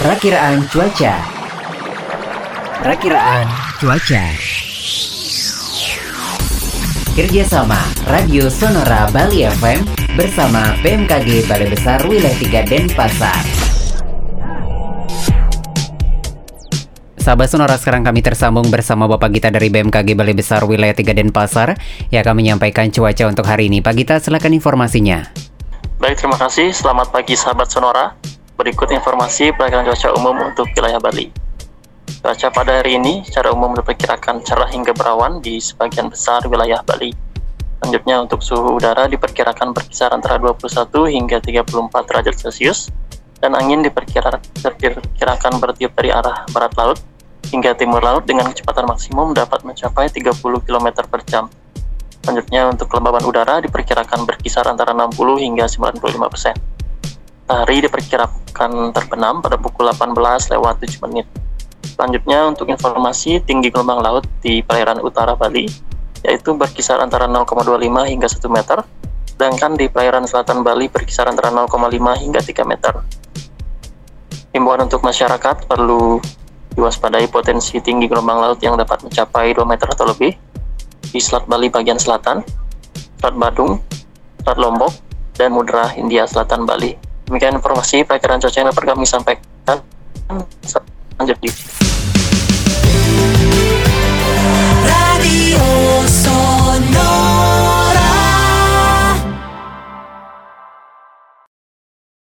Perakiraan cuaca. Perakiraan cuaca. Kerjasama Radio Sonora Bali FM bersama BMKG Balai Besar Wilayah 3 Denpasar. Sahabat Sonora, sekarang kami tersambung bersama Bapak Gita dari BMKG Balai Besar Wilayah 3 Denpasar yang akan menyampaikan cuaca untuk hari ini. Pak Gita, silakan informasinya. Baik, terima kasih. Selamat pagi sahabat Sonora. Berikut informasi perakiraan cuaca umum untuk wilayah Bali. Cuaca pada hari ini secara umum diperkirakan cerah hingga berawan di sebagian besar wilayah Bali. Selanjutnya untuk suhu udara diperkirakan berkisar antara 21 hingga 34 derajat Celcius dan angin diperkirakan bertiup dari arah barat laut hingga timur laut dengan kecepatan maksimum dapat mencapai 30 km per jam. Selanjutnya untuk kelembaban udara diperkirakan berkisar antara 60 hingga 95 persen. Matahari diperkirakan terbenam pada pukul 18 lewat 7 menit. Selanjutnya untuk informasi tinggi gelombang laut di perairan utara Bali yaitu berkisar antara 0,25 hingga 1 meter, sedangkan di perairan selatan Bali berkisar antara 0,5 hingga 3 meter. Himbauan untuk masyarakat perlu diwaspadai potensi tinggi gelombang laut yang dapat mencapai 2 meter atau lebih di Selat Bali bagian selatan, Selat Badung, Selat Lombok, dan Mudra Hindia Selatan Bali. Demikian informasi pelajaran cuaca yang dapat kami sampaikan. Lanjut di